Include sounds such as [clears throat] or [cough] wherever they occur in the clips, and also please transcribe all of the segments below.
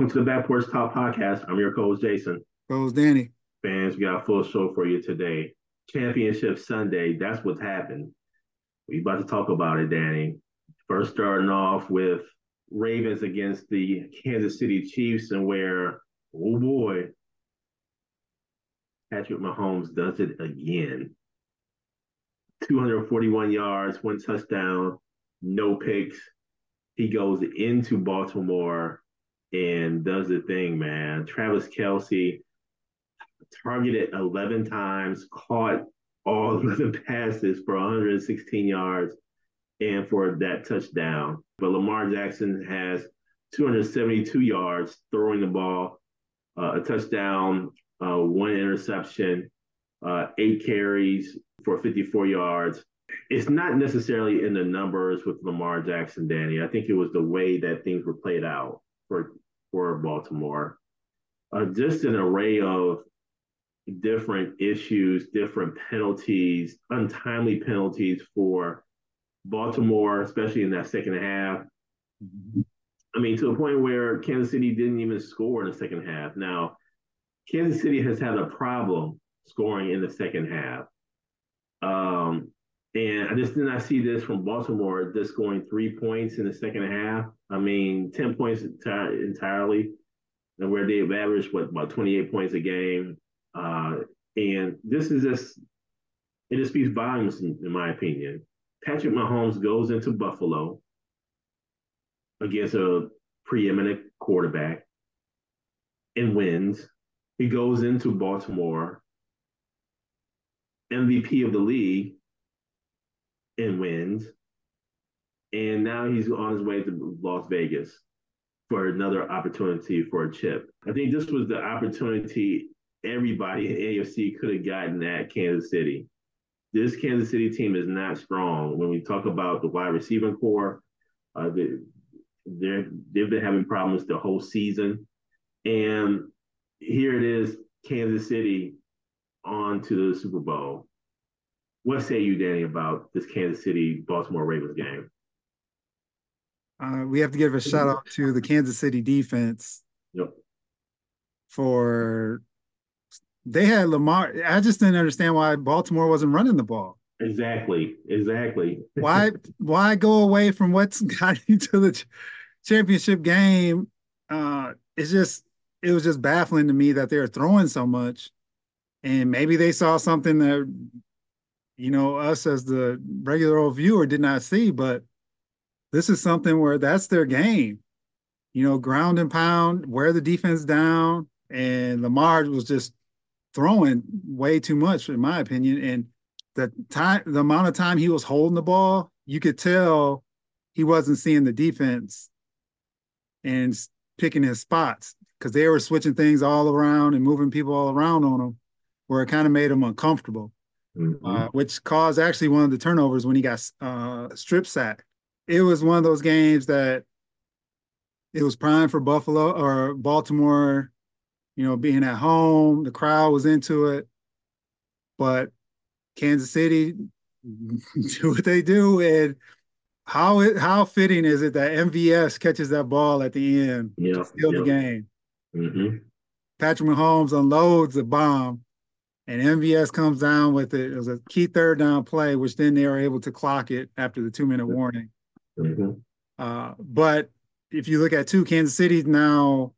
Welcome to the Back Porch Talk podcast. I'm your co-host Jason. Co-host Danny. Fans, we got a full show for you today. Championship Sunday. That's what's happened. We about to talk about it, Danny. First, starting off with Ravens against the Kansas City Chiefs, and where, oh boy, Patrick Mahomes does it again. 241 yards, one touchdown, no picks. He goes into Baltimore and does the thing, man. Travis Kelce targeted 11 times, caught all 11 [laughs] passes for 116 yards and for that touchdown. But Lamar Jackson has 272 yards throwing the ball, uh, a touchdown, uh, one interception, uh, eight carries for 54 yards. It's not necessarily in the numbers with Lamar Jackson, Danny. I think it was the way that things were played out for for Baltimore. Uh, just an array of different issues, different penalties, untimely penalties for Baltimore, especially in that second half. I mean, to a point where Kansas City didn't even score in the second half. Now, Kansas City has had a problem scoring in the second half. Um, and I just did not see this from Baltimore just scoring three points in the second half. I mean, 10 points enti- entirely, and where they've averaged, what, about 28 points a game. Uh, and this is just, it just speaks volumes, in, in my opinion. Patrick Mahomes goes into Buffalo against a preeminent quarterback and wins. He goes into Baltimore, MVP of the league, and wins. And now he's on his way to Las Vegas for another opportunity for a chip. I think this was the opportunity everybody in AFC could have gotten at Kansas City. This Kansas City team is not strong. When we talk about the wide receiving corps, uh, they're, they've been having problems the whole season. And here it is, Kansas City on to the Super Bowl. What say you, Danny, about this Kansas City Baltimore Ravens game? Uh, we have to give a shout out to the Kansas City defense. Yep. For they had Lamar. I just didn't understand why Baltimore wasn't running the ball. Exactly. Exactly. why why go away from what's [laughs] got you to the championship game? Uh, it's just it was just baffling to me that they were throwing so much, and maybe they saw something that you know us as the regular old viewer did not see. But this is something where that's their game. You know, ground and pound, wear the defense down, and Lamar was just throwing way too much, in my opinion. And the time, the amount of time he was holding the ball, you could tell he wasn't seeing the defense and picking his spots because they were switching things all around and moving people all around on him, where it kind of made him uncomfortable, mm-hmm. uh, which caused actually one of the turnovers when he got uh, strip sacked. It was one of those games that it was prime for Buffalo or Baltimore you know, being at home, the crowd was into it. But Kansas City [laughs] do what they do. And how it how fitting is it that MVS catches that ball at the end yeah, to steal yeah. the game? Mm-hmm. Patrick Mahomes unloads a bomb, and MVS comes down with it. It was a key third down play, which then they were able to clock it after the two minute warning. Mm-hmm. Uh, but if you look at two, Kansas City now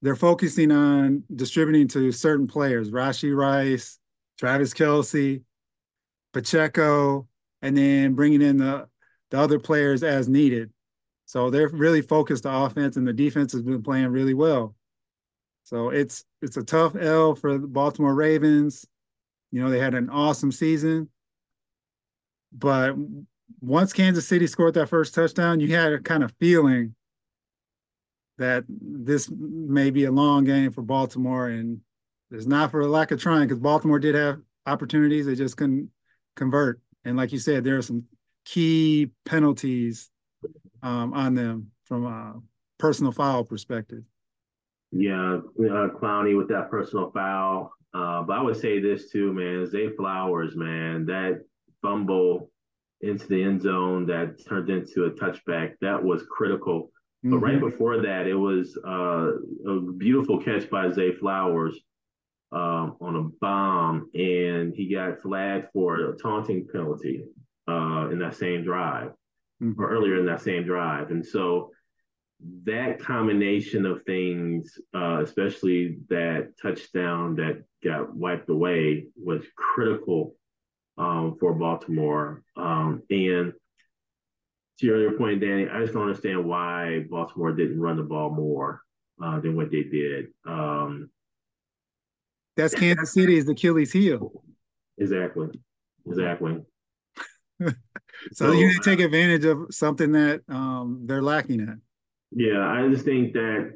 they're focusing on distributing to certain players, Rashee Rice, Travis Kelce, Pacheco, and then bringing in the, the other players as needed. So they're really focused the offense and the defense has been playing really well. So it's it's a tough L for the Baltimore Ravens. You know, they had an awesome season. But once Kansas City scored that first touchdown, you had a kind of feeling that this may be a long game for Baltimore, and it's not for a lack of trying because Baltimore did have opportunities, they just couldn't convert. And like you said, there are some key penalties um, on them from a personal foul perspective. Yeah, uh, Clowney with that personal foul. Uh, but I would say this too, man. Zay Flowers, man, that fumble into the end zone that turned into a touchback, that was critical. Mm-hmm. But right mm-hmm. before that, it was uh, a beautiful catch by Zay Flowers um, on a bomb, and he got flagged for a taunting penalty uh, in that same drive, mm-hmm. or earlier in that same drive. And so that combination of things, uh, especially that touchdown that got wiped away, was critical um, for Baltimore. Um, and to your earlier point, Danny, I just don't understand why Baltimore didn't run the ball more uh, than what they did. Um, That's Kansas City's Achilles heel. Exactly. Exactly. so, [laughs] so, you need to take advantage of something that um, they're lacking at. Yeah, I just think that.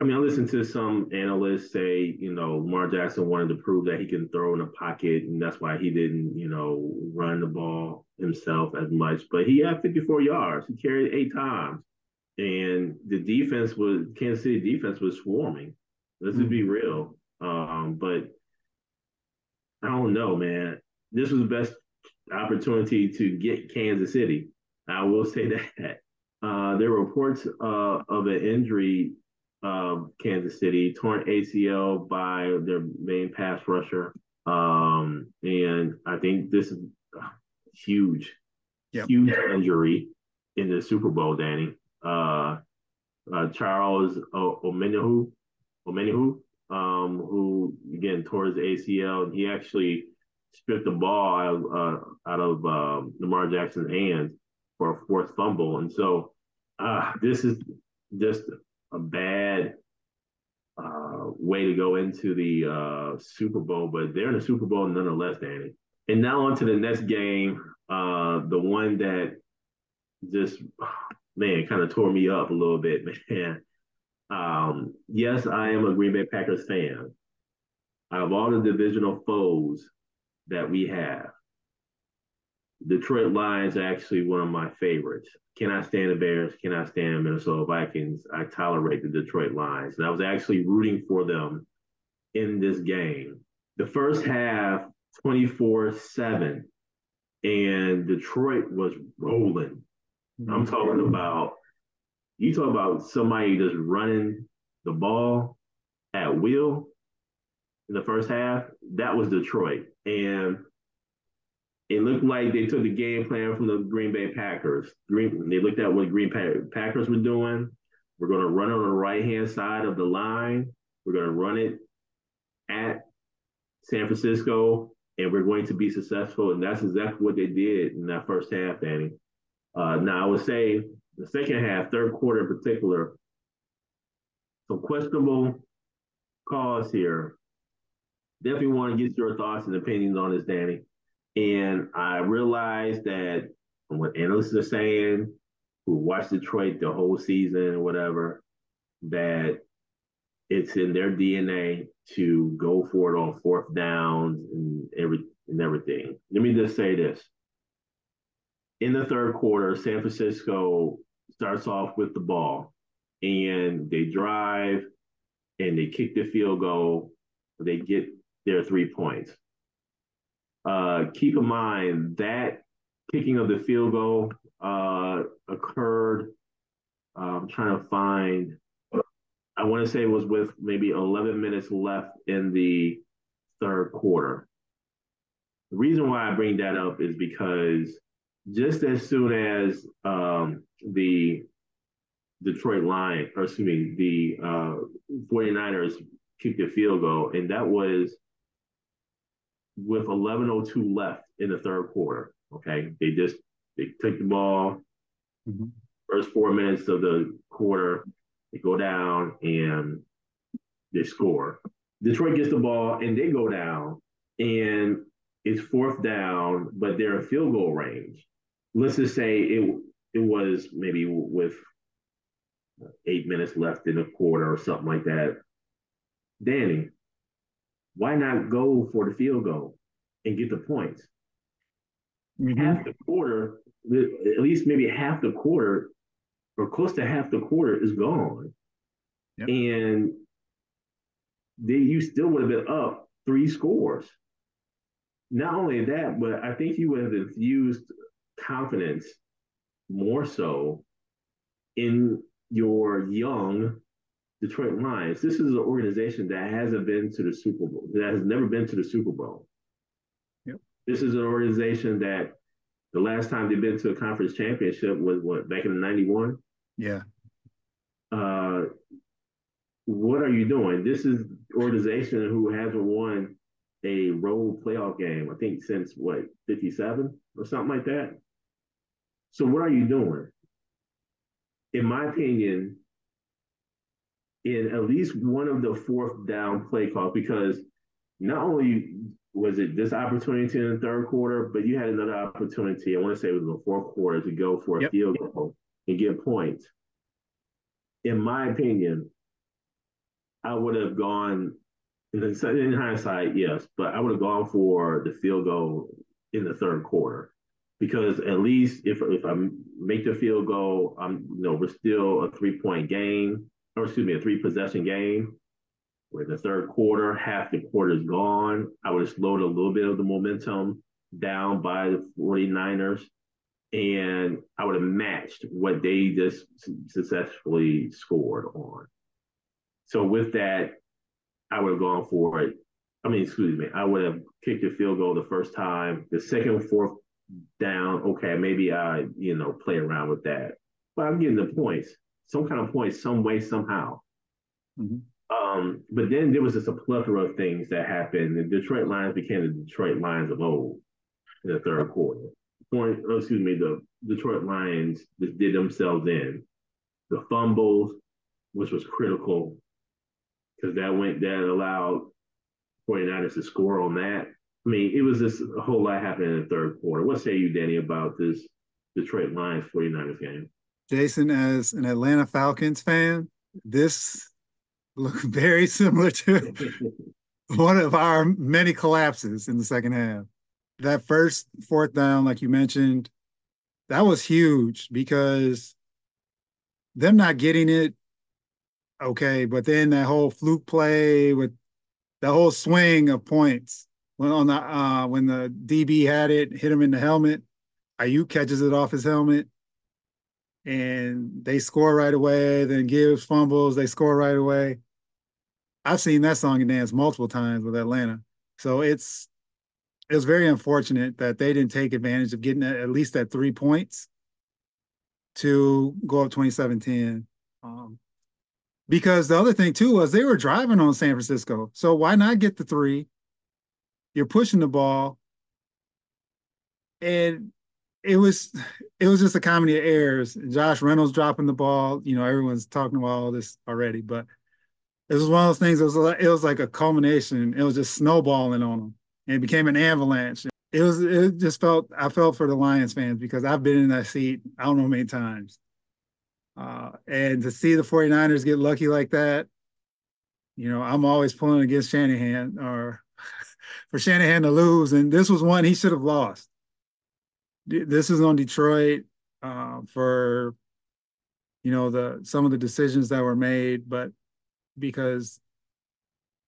I mean, I listened to some analysts say, you know, Lamar Jackson wanted to prove that he can throw in a pocket, and that's why he didn't, you know, run the ball himself as much. But he had 54 yards. He carried eight times, and the defense was Kansas City defense was swarming. Let's mm-hmm. be real. Um, but I don't know, man. This was the best opportunity to get Kansas City. I will say [laughs] that. Uh, there were reports uh, of an injury of Kansas City, torn ACL by their main pass rusher. Um, and I think this is huge, yep. huge injury in the Super Bowl, Danny. Uh, uh, Charles o- Omenihu, Omenihu, um, who again tore his ACL. He actually stripped the ball out of, uh, out of uh, Lamar Jackson's hands for a fourth fumble, and so uh, this is just a bad uh, way to go into the uh, Super Bowl, but they're in the Super Bowl nonetheless, Danny. And now on to the next game, uh, the one that just man kind of tore me up a little bit, [laughs] man. Um, yes, I am a Green Bay Packers fan. Out of all the divisional foes that we have, Detroit Lions actually one of my favorites. Cannot stand the Bears, cannot stand Minnesota Vikings. I tolerate the Detroit Lions. And I was actually rooting for them in this game. The first half, 24 7, and Detroit was rolling. I'm talking about, you talk about somebody just running the ball at will in the first half. That was Detroit. And it looked like they took the game plan from the Green Bay Packers. Green, they looked at what the Green Packers were doing. We're going to run on the right hand side of the line. We're going to run it at San Francisco, and we're going to be successful. And that's exactly what they did in that first half, Danny. Uh, now, I would say the second half, third quarter in particular, some questionable calls here. Definitely want to get your thoughts and opinions on this, Danny. And I realized that what analysts are saying, who watched Detroit the whole season or whatever, that it's in their DNA to go for it on fourth downs and every and everything. Let me just say this. In the third quarter, San Francisco starts off with the ball and they drive and they kick the field goal. They get their three points uh, keep in mind that kicking of the field goal uh, occurred. Uh, I'm trying to find. I want to say it was with maybe 11 minutes left in the third quarter. The reason why I bring that up is because just as soon as um, the Detroit Lions, or excuse me, the uh, 49ers kicked the field goal, and that was with 11:02 left in the third quarter. Okay, they just they take the ball. Mm-hmm. First four minutes of the quarter, they go down and they score. Detroit gets the ball and they go down, and it's fourth down, but they're in field goal range. Let's just say it it was maybe with eight minutes left in the quarter or something like that. Danny, why not go for the field goal and get the points? Mm-hmm. Half the quarter, at least maybe half the quarter, or close to half the quarter is gone. Yep. And they, you still would have been up three scores. Not only that, but I think you would have infused confidence more so in your young Detroit Lions. This is an organization that hasn't been to the Super Bowl, that has never been to the Super Bowl. Yep. This is an organization that the last time they've been to a conference championship was what back in the '91. Yeah. Uh, what are you doing? This is organization who hasn't won a road playoff game, I think since what, 57 or something like that. So what are you doing? In my opinion, in at least one of the fourth down play calls, because not only was it this opportunity in the third quarter, but you had another opportunity, I want to say it was the fourth quarter, to go for a yep. field goal and get points. In my opinion, I would have gone in, the, in hindsight, yes, but I would have gone for the field goal in the third quarter because at least if if I make the field goal, I'm you know we're still a three point game or excuse me a three possession game. We're the third quarter, half the quarter is gone. I would have slowed a little bit of the momentum down by the 49ers and I would have matched what they just successfully scored on. So with that, I would have gone for it. I mean, excuse me, I would have kicked a field goal the first time. The second, fourth down, okay, maybe I, you know, play around with that. But I'm getting the points, some kind of point, some way, somehow. Mm-hmm. Um, but then there was just a plethora of things that happened. The Detroit Lions became the Detroit Lions of old in the third quarter. Point, oh, excuse me, the Detroit Lions just did themselves in. The fumbles, which was critical because that went that allowed 49ers to score on that. I mean, it was just a whole lot happening in the third quarter. What say you, Danny, about this Detroit Lions 49ers game? Jason, as an Atlanta Falcons fan, this looked [laughs] very similar to [laughs] one of our many collapses in the second half. That first fourth down, like you mentioned, that was huge because them not getting it okay, but then that whole fluke play with the whole swing of points when on the uh, when the DB had it, hit him in the helmet. Aiyuk catches it off his helmet, and they score right away. Then Gibbs fumbles, they score right away. I've seen that song and dance multiple times with Atlanta, so it's it was very unfortunate that they didn't take advantage of getting at least that three points to go up 27-10. Um, because the other thing too was they were driving on San Francisco. So why not get the three? You're pushing the ball. And it was it was just a comedy of errors. Josh Reynolds dropping the ball. You know, everyone's talking about all this already, but it was one of those things. It was like, it was like a culmination. It was just snowballing on them, and it became an avalanche. It was it just felt I felt for the Lions fans because I've been in that seat I don't know how many times, uh, and to see the 49ers get lucky like that, you know, I'm always pulling against Shanahan or [laughs] for Shanahan to lose. And this was one he should have lost. This is on Detroit uh, for, you know, the some of the decisions that were made, but because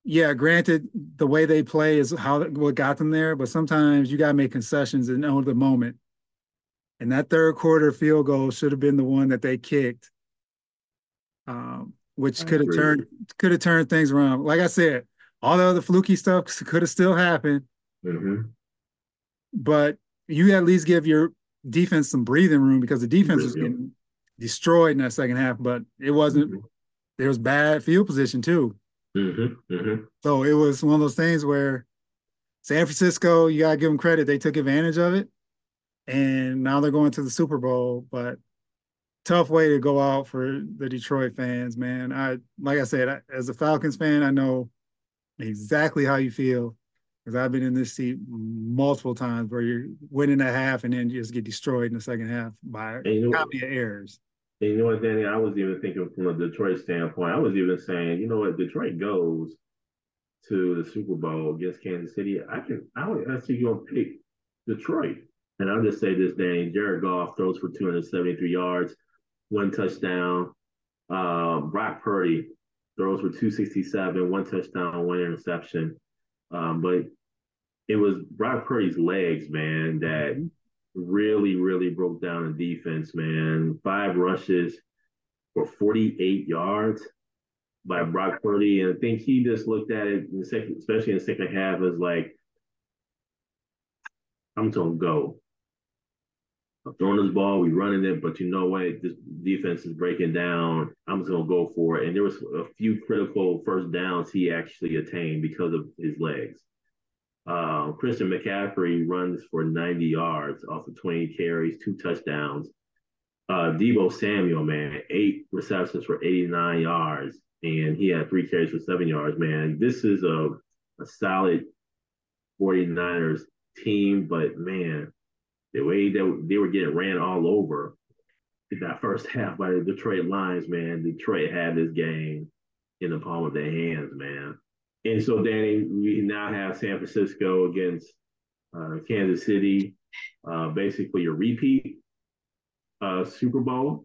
yeah, granted, the way they play is how what got them there, but sometimes you got to make concessions and know the moment. And that third quarter field goal should have been the one that they kicked, um, which could have turned could have turned things around. Like I said, all the other fluky stuff could have still happened, mm-hmm. but you at least give your defense some breathing room because the defense was getting destroyed in that second half. But it wasn't. Mm-hmm. There was bad field position too. Mm-hmm. mm-hmm. So it was one of those things where San Francisco, you gotta give them credit. They took advantage of it and now they're going to the Super Bowl. But tough way to go out for the Detroit fans, man. I like I said, I, as a Falcons fan, I know exactly how you feel because I've been in this seat multiple times where you're winning a half and then you just get destroyed in the second half by a copy of errors. And you know what, Danny? I was even thinking from a Detroit standpoint. I was even saying, you know what, Detroit goes to the Super Bowl against Kansas City. I can, I would actually go and pick Detroit. And I'll just say this, Danny. Jared Goff throws for 273 yards, one touchdown. Uh, Brock Purdy throws for 267, one touchdown, one interception. Um, but it was Brock Purdy's legs, man, that mm-hmm. really, really broke down the defense, man. Five rushes for 48 yards by Brock Purdy. And I think he just looked at it, in the second, especially in the second half, as like, I'm going to go. I'm throwing this ball, we're running it, but you know what? This defense is breaking down. I'm just gonna go for it. And there was a few critical first downs he actually attained because of his legs. Uh, Christian McCaffrey runs for 90 yards off of 20 carries, two touchdowns. Uh, Deebo Samuel, man, eight receptions for 89 yards, and he had three carries for seven yards. Man, this is a, a solid 49ers team, but man, the way that they were getting ran all over in that first [laughs] half by the Detroit Lions, man, Detroit had this game in the palm of their hands, man. And so, Danny, we now have San Francisco against uh, Kansas City, uh, basically a repeat uh, Super Bowl.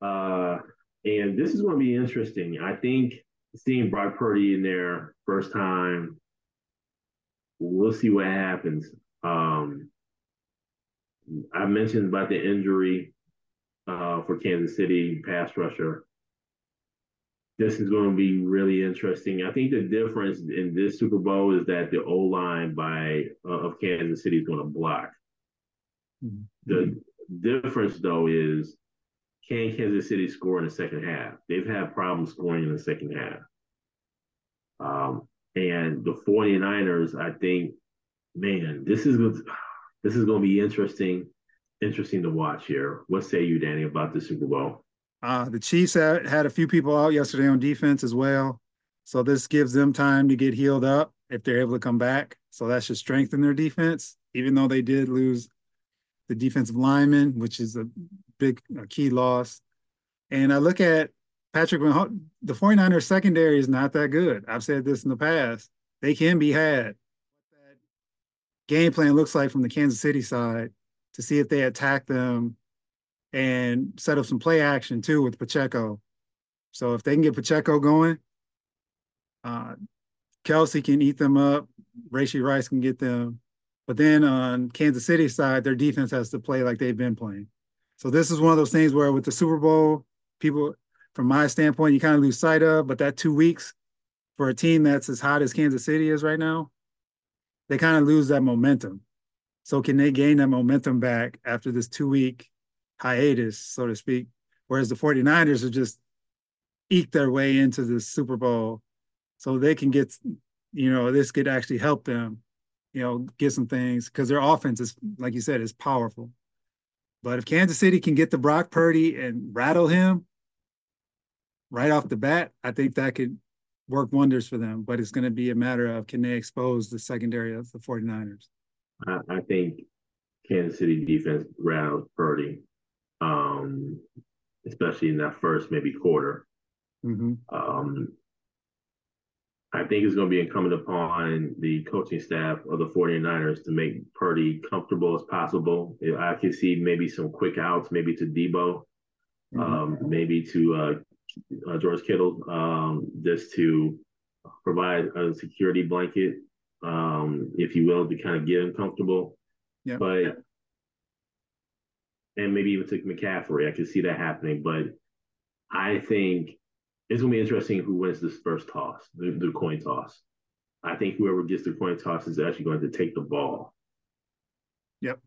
Uh, and this is going to be interesting. I think seeing Brock Purdy in there first time, we'll see what happens. Um, I mentioned about the injury uh, for Kansas City pass rusher this is going to be really interesting. I think the difference in this Super Bowl is that the O line by uh, of Kansas City is going to block. Mm-hmm. The difference, though, is can Kansas City score in the second half? They've had problems scoring in the second half. Um, and the 49ers, I think, man, this is this is going to be interesting, interesting to watch here. What say you, Danny, about the Super Bowl? Uh, the Chiefs had, had a few people out yesterday on defense as well. So this gives them time to get healed up if they're able to come back. So that should strengthen their defense, even though they did lose the defensive lineman, which is a big a key loss. And I look at Patrick Mahomes, the 49ers secondary is not that good. I've said this in the past. They can be had. Game plan looks like from the Kansas City side to see if they attack them and set up some play action too with Pacheco. So if they can get Pacheco going, uh, Kelce can eat them up. Rashee Rice can get them. But then on Kansas City side, their defense has to play like they've been playing. So this is one of those things where with the Super Bowl, people, from my standpoint, you kind of lose sight of. But that two weeks for a team that's as hot as Kansas City is right now, they kind of lose that momentum. So can they gain that momentum back after this two week hiatus, so to speak. Whereas the 49ers are just eke their way into the Super Bowl. So they can get, you know, this could actually help them, you know, get some things because their offense is, like you said, is powerful. But if Kansas City can get the Brock Purdy and rattle him right off the bat, I think that could work wonders for them. But it's going to be a matter of can they expose the secondary of the 49ers? I, I think Kansas City defense rattled Purdy um, especially in that first maybe quarter. Mm-hmm. Um, I think it's going to be incumbent upon the coaching staff of the 49ers to make Purdy comfortable as possible. I can see maybe some quick outs, maybe to Deebo, mm-hmm. um, maybe to uh, uh, George Kittle, um, just to provide a security blanket, um, if you will, to kind of get him comfortable. Yep. But and maybe even to McCaffrey. I could see that happening, but I think it's gonna be interesting who wins this first toss, the, the coin toss. I think whoever gets the coin toss is actually going to take the ball. Yep.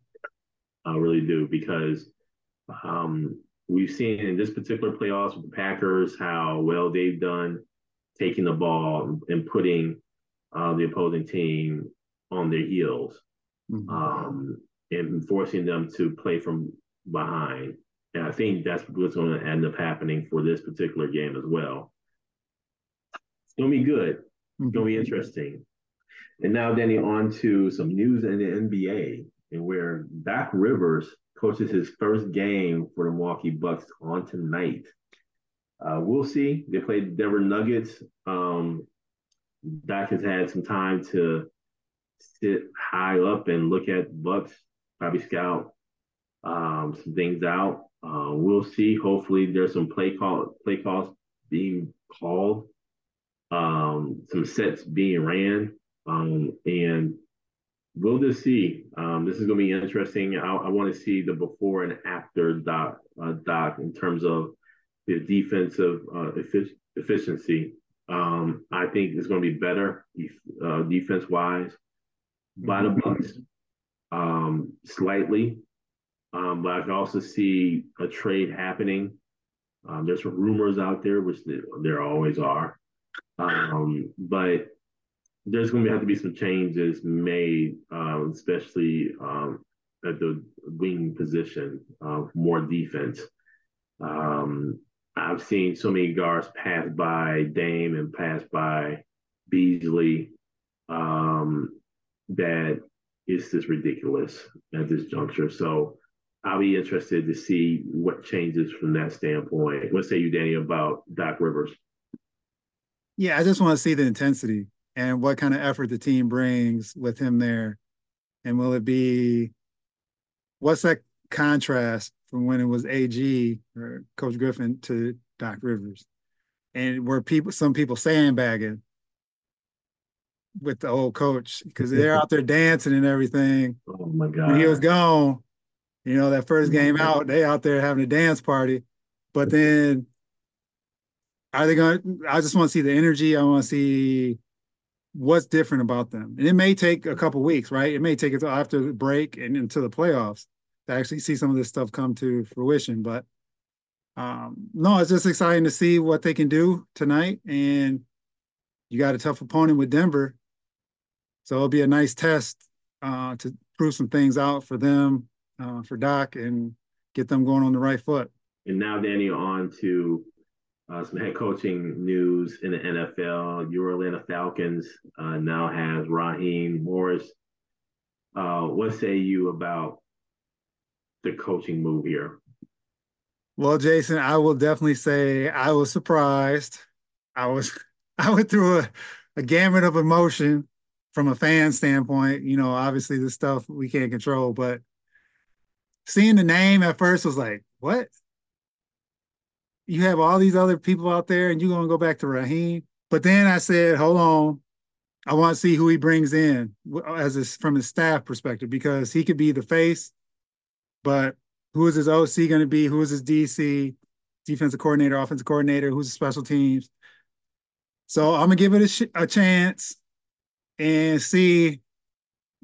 I really do because um, we've seen in this particular playoffs with the Packers how well they've done taking the ball and putting uh, the opposing team on their heels mm-hmm. um, and forcing them to play from behind. And I think that's what's going to end up happening for this particular game as well. It's going to be good. It's going to be mm-hmm. interesting. And now, Danny, on to some news in the NBA and where Doc Rivers coaches his first game for the Milwaukee Bucks on tonight. Uh, we'll see. They played Denver Nuggets. Um, Doc has had some time to sit high up and look at Bucks, probably scout um, some things out. Uh, we'll see. Hopefully, there's some play call play calls being called, um, some sets being ran, um, and we'll just see. Um, this is going to be interesting. I, I want to see the before and after doc, uh, doc in terms of the defensive uh, effic- efficiency. Um, I think it's going to be better uh, defense wise by the mm-hmm. Bucks um, slightly. Um, but I can also see a trade happening. Um, there's some rumors out there, which there always are. Um, but there's going to have to be some changes made, um, especially um, at the wing position, uh, more defense. Um, I've seen so many guards pass by Dame and pass by Beasley um, that it's just ridiculous at this juncture. So I'll be interested to see what changes from that standpoint. What say you, Danny, about Doc Rivers? Yeah, I just want to see the intensity and what kind of effort the team brings with him there. And will it be what's that contrast from when it was AG or Coach Griffin to Doc Rivers? And were people some people sandbagging with the old coach because they're out there dancing and everything. Oh my god. When he was gone, you know, that first game mm-hmm. out, they out there having a dance party. But then are they going I just want to see the energy. I want to see what's different about them. And it may take a couple weeks, right? It may take until after the break and into the playoffs to actually see some of this stuff come to fruition. But um, no, it's just exciting to see what they can do tonight. And you got a tough opponent with Denver. So it'll be a nice test uh, to prove some things out for them uh, for Doc and get them going on the right foot. And now, Danny, on to uh, some head coaching news in the NFL. Your Atlanta Falcons uh, now has Raheem Morris. Uh, what say you about the coaching move here? Well, Jason, I will definitely say I was surprised. I was [laughs] I went through a, a gamut of emotion from a fan standpoint. You know, obviously the stuff we can't control, but seeing the name at first was like, what? You have all these other people out there and you're going to go back to Raheem. But then I said, hold on. I want to see who he brings in as a, from his staff perspective because he could be the face, but who is his OC going to be? Who is his DC, defensive coordinator, offensive coordinator? Who's the special teams? So I'm gonna give it a, sh- a chance and see.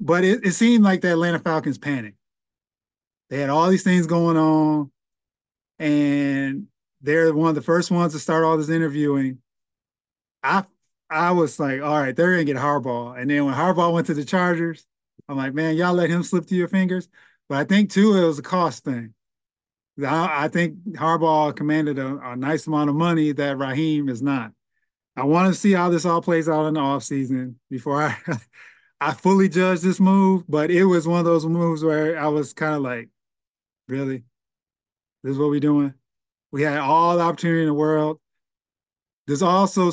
But it, it seemed like the Atlanta Falcons panicked. They had all these things going on, and they're one of the first ones to start all this interviewing. I I was like, all right, they're gonna get Harbaugh. And then when Harbaugh went to the Chargers, I'm like, man, y'all let him slip through your fingers. But I think too, it was a cost thing. I, I think Harbaugh commanded a, a, nice amount of money that Raheem is not. I want to see how this all plays out in the offseason before I [laughs] I fully judge this move. But it was one of those moves where I was kind of like, really? This is what we're doing? We had all the opportunity in the world. This also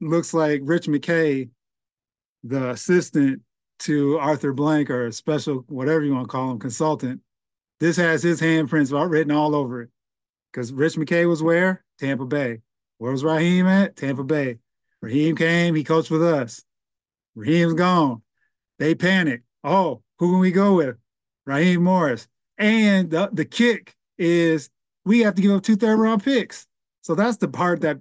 looks like Rich McKay, the assistant to Arthur Blank or special, whatever you want to call him, consultant. This has his handprints written all over it. Because Rich McKay was where? Tampa Bay. Where was Raheem at? Tampa Bay. Raheem came, he coached with us. Raheem's gone. They panic. Oh, who can we go with? Raheem Morris. And the, the kick is we have to give up two third round picks. So that's the part that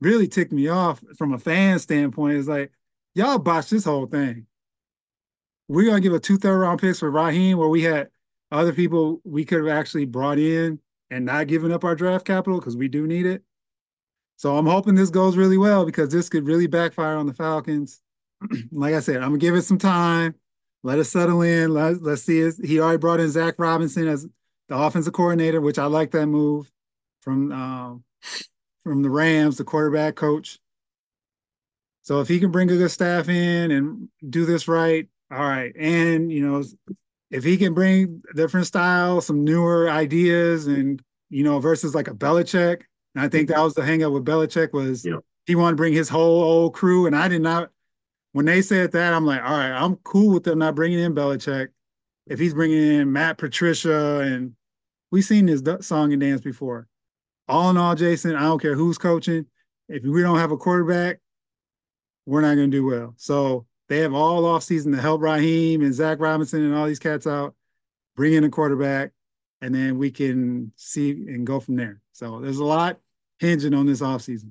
really ticked me off from a fan standpoint. Is like, y'all botched this whole thing. We're gonna give a two third round picks for Raheem, where we had other people we could have actually brought in and not given up our draft capital because we do need it. So I'm hoping this goes really well because this could really backfire on the Falcons. [clears throat] like I said, I'm gonna give it some time. Let us settle in. Let, let's see. It. He already brought in Zac Robinson as the offensive coordinator, which I like that move from um, from the Rams, the quarterback coach. So if he can bring a good staff in and do this right, all right. And you know, if he can bring different styles, some newer ideas, and you know, versus like a Belichick, and I think that was the hangup with Belichick was Yeah. he wanted to bring his whole old crew, and I did not. When they said that, I'm like, all right, I'm cool with them not bringing in Belichick. If he's bringing in Matt Patricia, and we've seen this song and dance before. All in all, Jason, I don't care who's coaching. If we don't have a quarterback, we're not going to do well. So they have all off season to help Raheem and Zac Robinson and all these cats out, bring in a quarterback, and then we can see and go from there. So there's a lot hinging on this offseason.